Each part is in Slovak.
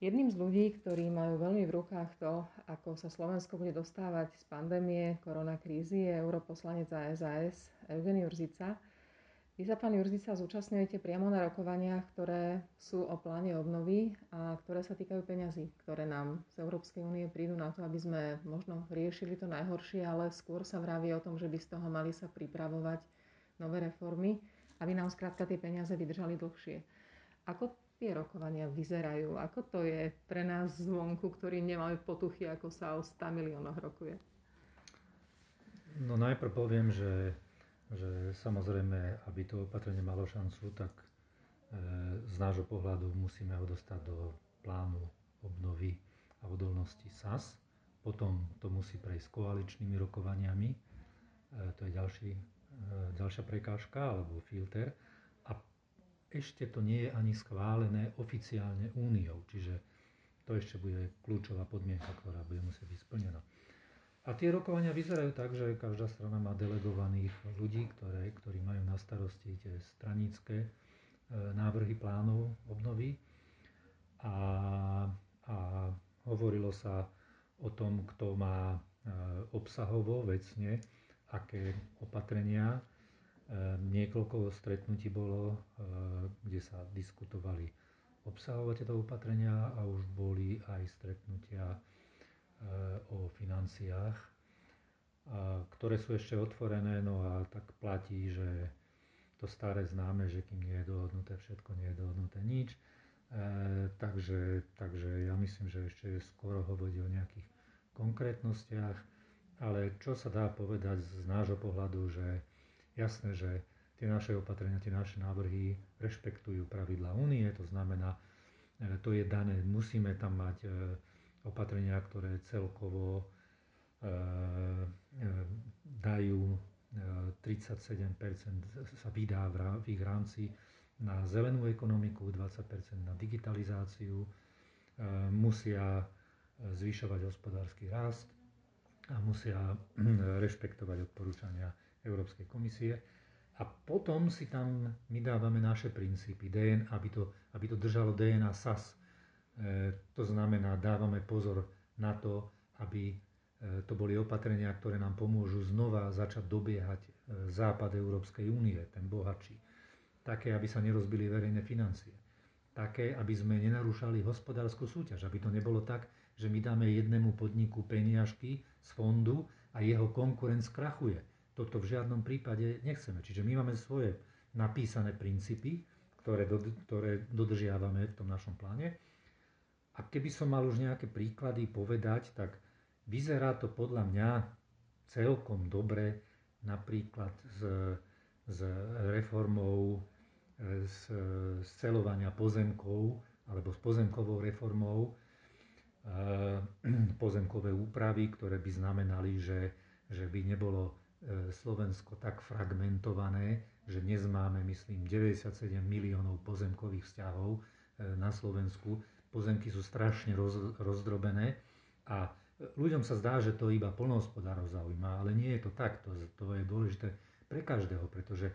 Jedným z ľudí, ktorí majú veľmi v rukách to, ako sa Slovensko bude dostávať z pandémie koronakrízy, je europoslanec za SAS Eugen Jurzica. Vy sa, pán Jurzica, zúčastňujete priamo na rokovaniach, ktoré sú o pláne obnovy a ktoré sa týkajú peňazí, ktoré nám z Európskej únie prídu na to, aby sme možno riešili to najhoršie, ale skôr sa vraví o tom, že by z toho mali sa pripravovať nové reformy, aby nám skrátka tie peniaze vydržali dlhšie. Ako tie rokovania vyzerajú? Ako to je pre nás zvonku, ktorí nemajú potuchy, ako sa o 100 miliónoch rokuje? No najprv poviem, že, že samozrejme, aby to opatrenie malo šancu, tak e, z nášho pohľadu musíme ho dostať do plánu obnovy a odolnosti SAS. Potom to musí prejsť koaličnými rokovaniami. E, to je ďalší, e, ďalšia prekážka alebo filter ešte to nie je ani schválené oficiálne úniou, čiže to ešte bude kľúčová podmienka, ktorá bude musieť byť splnená. A tie rokovania vyzerajú tak, že každá strana má delegovaných ľudí, ktoré, ktorí majú na starosti tie stranické e, návrhy plánov obnovy. A, a hovorilo sa o tom, kto má e, obsahovo, vecne, aké opatrenia niekoľko stretnutí bolo, ehm, kde sa diskutovali obsahové tieto opatrenia a už boli aj stretnutia ehm, o financiách, ktoré sú ešte otvorené, no a tak platí, že to staré známe, že kým nie je dohodnuté všetko, nie je dohodnuté nič. takže, takže ja myslím, že ešte je skoro hovoriť o nejakých konkrétnostiach, ale čo sa dá povedať z nášho pohľadu, že Jasné, že tie naše opatrenia, tie naše návrhy rešpektujú pravidla únie, to znamená, e, to je dané, musíme tam mať e, opatrenia, ktoré celkovo e, dajú 37% sa vydá v ich rámci na zelenú ekonomiku, 20% na digitalizáciu, musia zvyšovať hospodársky rast a musia rešpektovať odporúčania Európskej komisie. A potom si tam my dávame naše princípy, DNA, aby to, aby to držalo DNA SAS. E, to znamená, dávame pozor na to, aby e, to boli opatrenia, ktoré nám pomôžu znova začať dobiehať e, západ Európskej únie, ten bohatší. Také, aby sa nerozbili verejné financie. Také, aby sme nenarúšali hospodárskú súťaž. Aby to nebolo tak, že my dáme jednému podniku peniažky z fondu a jeho konkurent skrachuje toto v žiadnom prípade nechceme. Čiže my máme svoje napísané princípy, ktoré, do, ktoré dodržiavame v tom našom pláne. A keby som mal už nejaké príklady povedať, tak vyzerá to podľa mňa celkom dobre napríklad s, s reformou z, z celovania pozemkov alebo s pozemkovou reformou pozemkové úpravy, ktoré by znamenali, že, že by nebolo E, Slovensko tak fragmentované, že dnes máme, myslím, 97 miliónov pozemkových vzťahov e, na Slovensku. Pozemky sú strašne roz, rozdrobené a ľuďom sa zdá, že to iba polnohospodárov zaujíma, ale nie je to tak. To, to je dôležité pre každého, pretože e,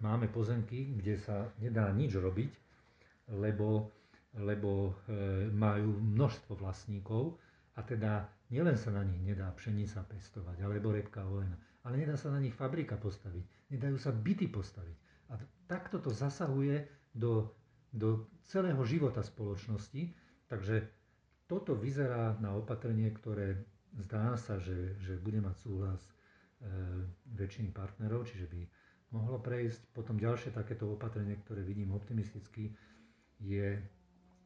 máme pozemky, kde sa nedá nič robiť, lebo, lebo majú množstvo vlastníkov a teda nielen sa na nich nedá pšenica pestovať, alebo repka olejna, ale nedá sa na nich fabrika postaviť, nedajú sa byty postaviť. A takto to zasahuje do, do celého života spoločnosti, takže toto vyzerá na opatrenie, ktoré zdá sa, že, že bude mať súhlas e, väčšiny partnerov, čiže by mohlo prejsť. Potom ďalšie takéto opatrenie, ktoré vidím optimisticky, je e,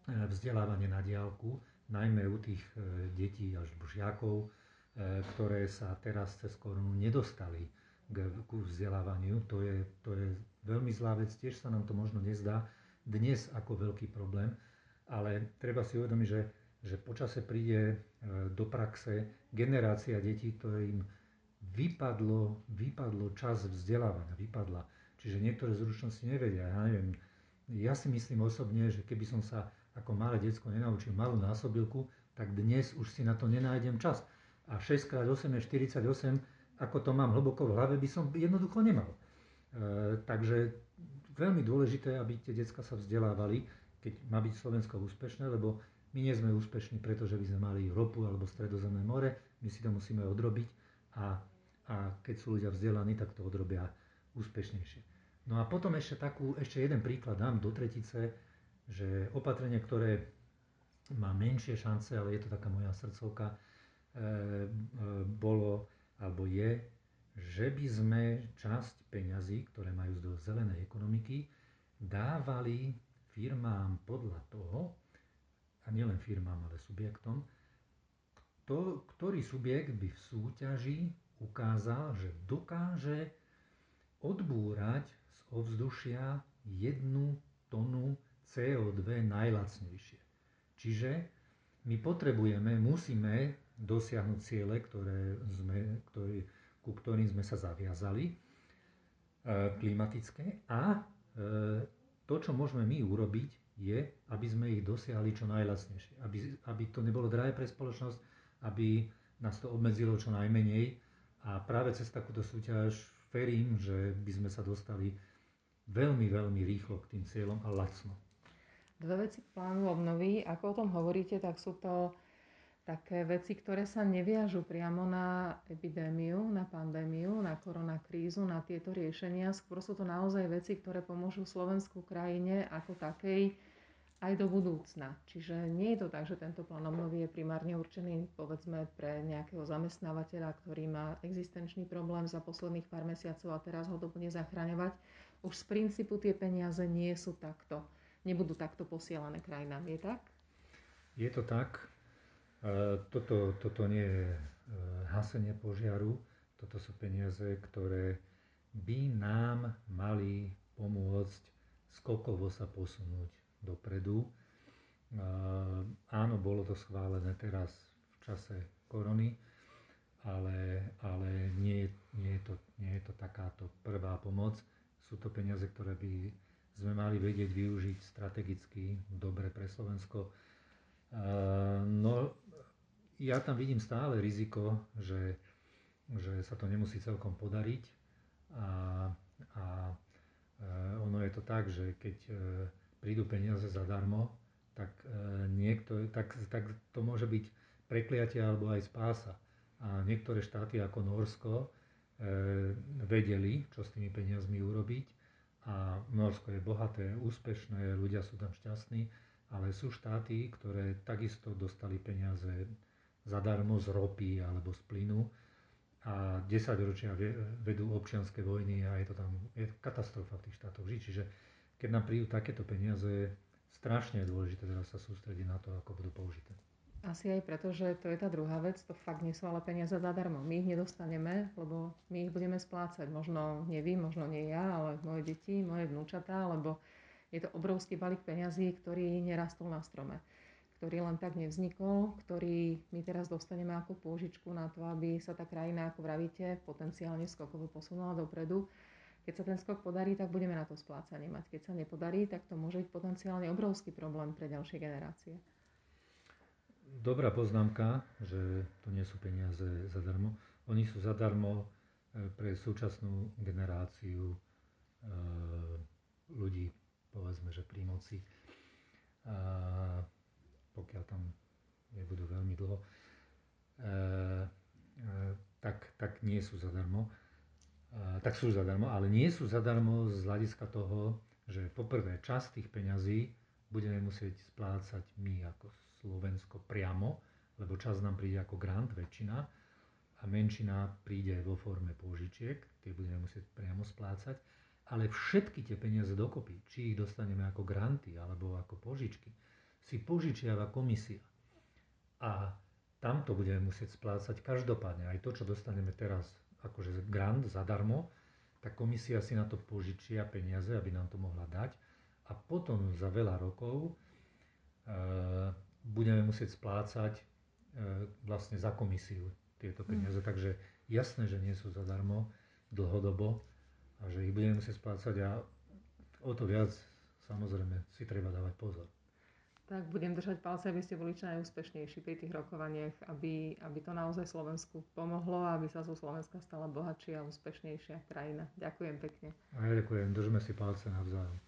vzdelávanie na diálku, najmä u tých e, detí až žiakov, ktoré sa teraz cez korunu nedostali k, vzdelávaniu. To je, to je veľmi zlá vec, tiež sa nám to možno nezdá dnes ako veľký problém, ale treba si uvedomiť, že, že počase príde e, do praxe generácia detí, ktorým vypadlo, vypadlo čas vzdelávania, vypadla. Čiže niektoré zručnosti nevedia. Ja neviem, ja si myslím osobne, že keby som sa ako malé decko nenaučil malú násobilku, tak dnes už si na to nenájdem čas. A 6x8 je 48, ako to mám hlboko v hlave, by som jednoducho nemal. E, takže veľmi dôležité, aby tie decka sa vzdelávali, keď má byť Slovensko úspešné, lebo my nie sme úspešní, pretože by sme mali ropu alebo stredozemné more, my si to musíme odrobiť a, a keď sú ľudia vzdelaní, tak to odrobia úspešnejšie. No a potom ešte, takú, ešte jeden príklad dám do tretice, že opatrenie, ktoré má menšie šance, ale je to taká moja srdcovka, bolo alebo je, že by sme časť peňazí, ktoré majú do zelenej ekonomiky, dávali firmám podľa toho, a nielen firmám, ale subjektom, kto, ktorý subjekt by v súťaži ukázal, že dokáže odbúrať z ovzdušia jednu tonu CO2 najlacnejšie. Čiže my potrebujeme, musíme dosiahnuť ciele, ktoré sme, ktoré, ku ktorým sme sa zaviazali, e, klimatické a e, to, čo môžeme my urobiť, je, aby sme ich dosiahli čo najlacnejšie. Aby, aby to nebolo drahé pre spoločnosť, aby nás to obmedzilo čo najmenej. A práve cez takúto súťaž verím, že by sme sa dostali veľmi, veľmi rýchlo k tým cieľom a lacno. Dve veci plánu obnovy. Ako o tom hovoríte, tak sú to také veci, ktoré sa neviažu priamo na epidémiu, na pandémiu, na koronakrízu, na tieto riešenia. Skôr sú to naozaj veci, ktoré pomôžu Slovensku krajine ako takej aj do budúcna. Čiže nie je to tak, že tento plán obnovy je primárne určený povedzme pre nejakého zamestnávateľa, ktorý má existenčný problém za posledných pár mesiacov a teraz ho to bude zachraňovať. Už z princípu tie peniaze nie sú takto, nebudú takto posielané krajinám. Je tak? Je to tak. E, toto, toto nie je e, hasenie požiaru, toto sú peniaze, ktoré by nám mali pomôcť skokovo sa posunúť dopredu. Áno, bolo to schválené teraz v čase korony, ale, ale nie, nie, je to, nie je to takáto prvá pomoc. Sú to peniaze, ktoré by sme mali vedieť využiť strategicky dobre pre Slovensko. No, ja tam vidím stále riziko, že, že sa to nemusí celkom podariť a, a ono je to tak, že keď prídu peniaze zadarmo, tak, e, niekto, tak, tak to môže byť prekliatie alebo aj spása. A niektoré štáty ako Norsko e, vedeli, čo s tými peniazmi urobiť. A Norsko je bohaté, úspešné, ľudia sú tam šťastní, ale sú štáty, ktoré takisto dostali peniaze zadarmo z ropy alebo z plynu a 10 ročia vedú občianské vojny a je to tam je katastrofa v tých štátoch žiť. Čiže keď nám prídu takéto peniaze, strašne je dôležité teraz sa sústrediť na to, ako budú použité. Asi aj preto, že to je tá druhá vec, to fakt nie sú ale peniaze zadarmo. My ich nedostaneme, lebo my ich budeme splácať. Možno nie vy, možno nie ja, ale moje deti, moje vnúčatá, lebo je to obrovský balík peňazí, ktorý nerastol na strome ktorý len tak nevznikol, ktorý my teraz dostaneme ako pôžičku na to, aby sa tá krajina, ako vravíte, potenciálne skokovo posunula dopredu. Keď sa ten skok podarí, tak budeme na to splácanie mať. Keď sa nepodarí, tak to môže byť potenciálne obrovský problém pre ďalšie generácie. Dobrá poznámka, že to nie sú peniaze zadarmo. Oni sú zadarmo e, pre súčasnú generáciu e, ľudí, povedzme, že pri moci, pokiaľ tam nebudú veľmi dlho, e, tak, tak nie sú zadarmo. Tak sú zadarmo, ale nie sú zadarmo z hľadiska toho, že poprvé časť tých peňazí budeme musieť splácať my ako Slovensko priamo, lebo čas nám príde ako grant, väčšina, a menšina príde vo forme pôžičiek, tie budeme musieť priamo splácať, ale všetky tie peniaze dokopy, či ich dostaneme ako granty alebo ako požičky, si požičiava komisia. A tamto budeme musieť splácať každopádne. Aj to, čo dostaneme teraz akože grant zadarmo, tak komisia si na to požičia peniaze, aby nám to mohla dať a potom za veľa rokov e, budeme musieť splácať e, vlastne za komisiu tieto hm. peniaze. Mm. Takže jasné, že nie sú zadarmo dlhodobo a že ich budeme musieť splácať a o to viac samozrejme si treba dávať pozor. Tak budem držať palce, aby ste boli čo najúspešnejší pri tých rokovaniach, aby, aby to naozaj Slovensku pomohlo a aby sa zo Slovenska stala bohatšia a úspešnejšia krajina. Ďakujem pekne. A ja ďakujem, držme si palce navzájom.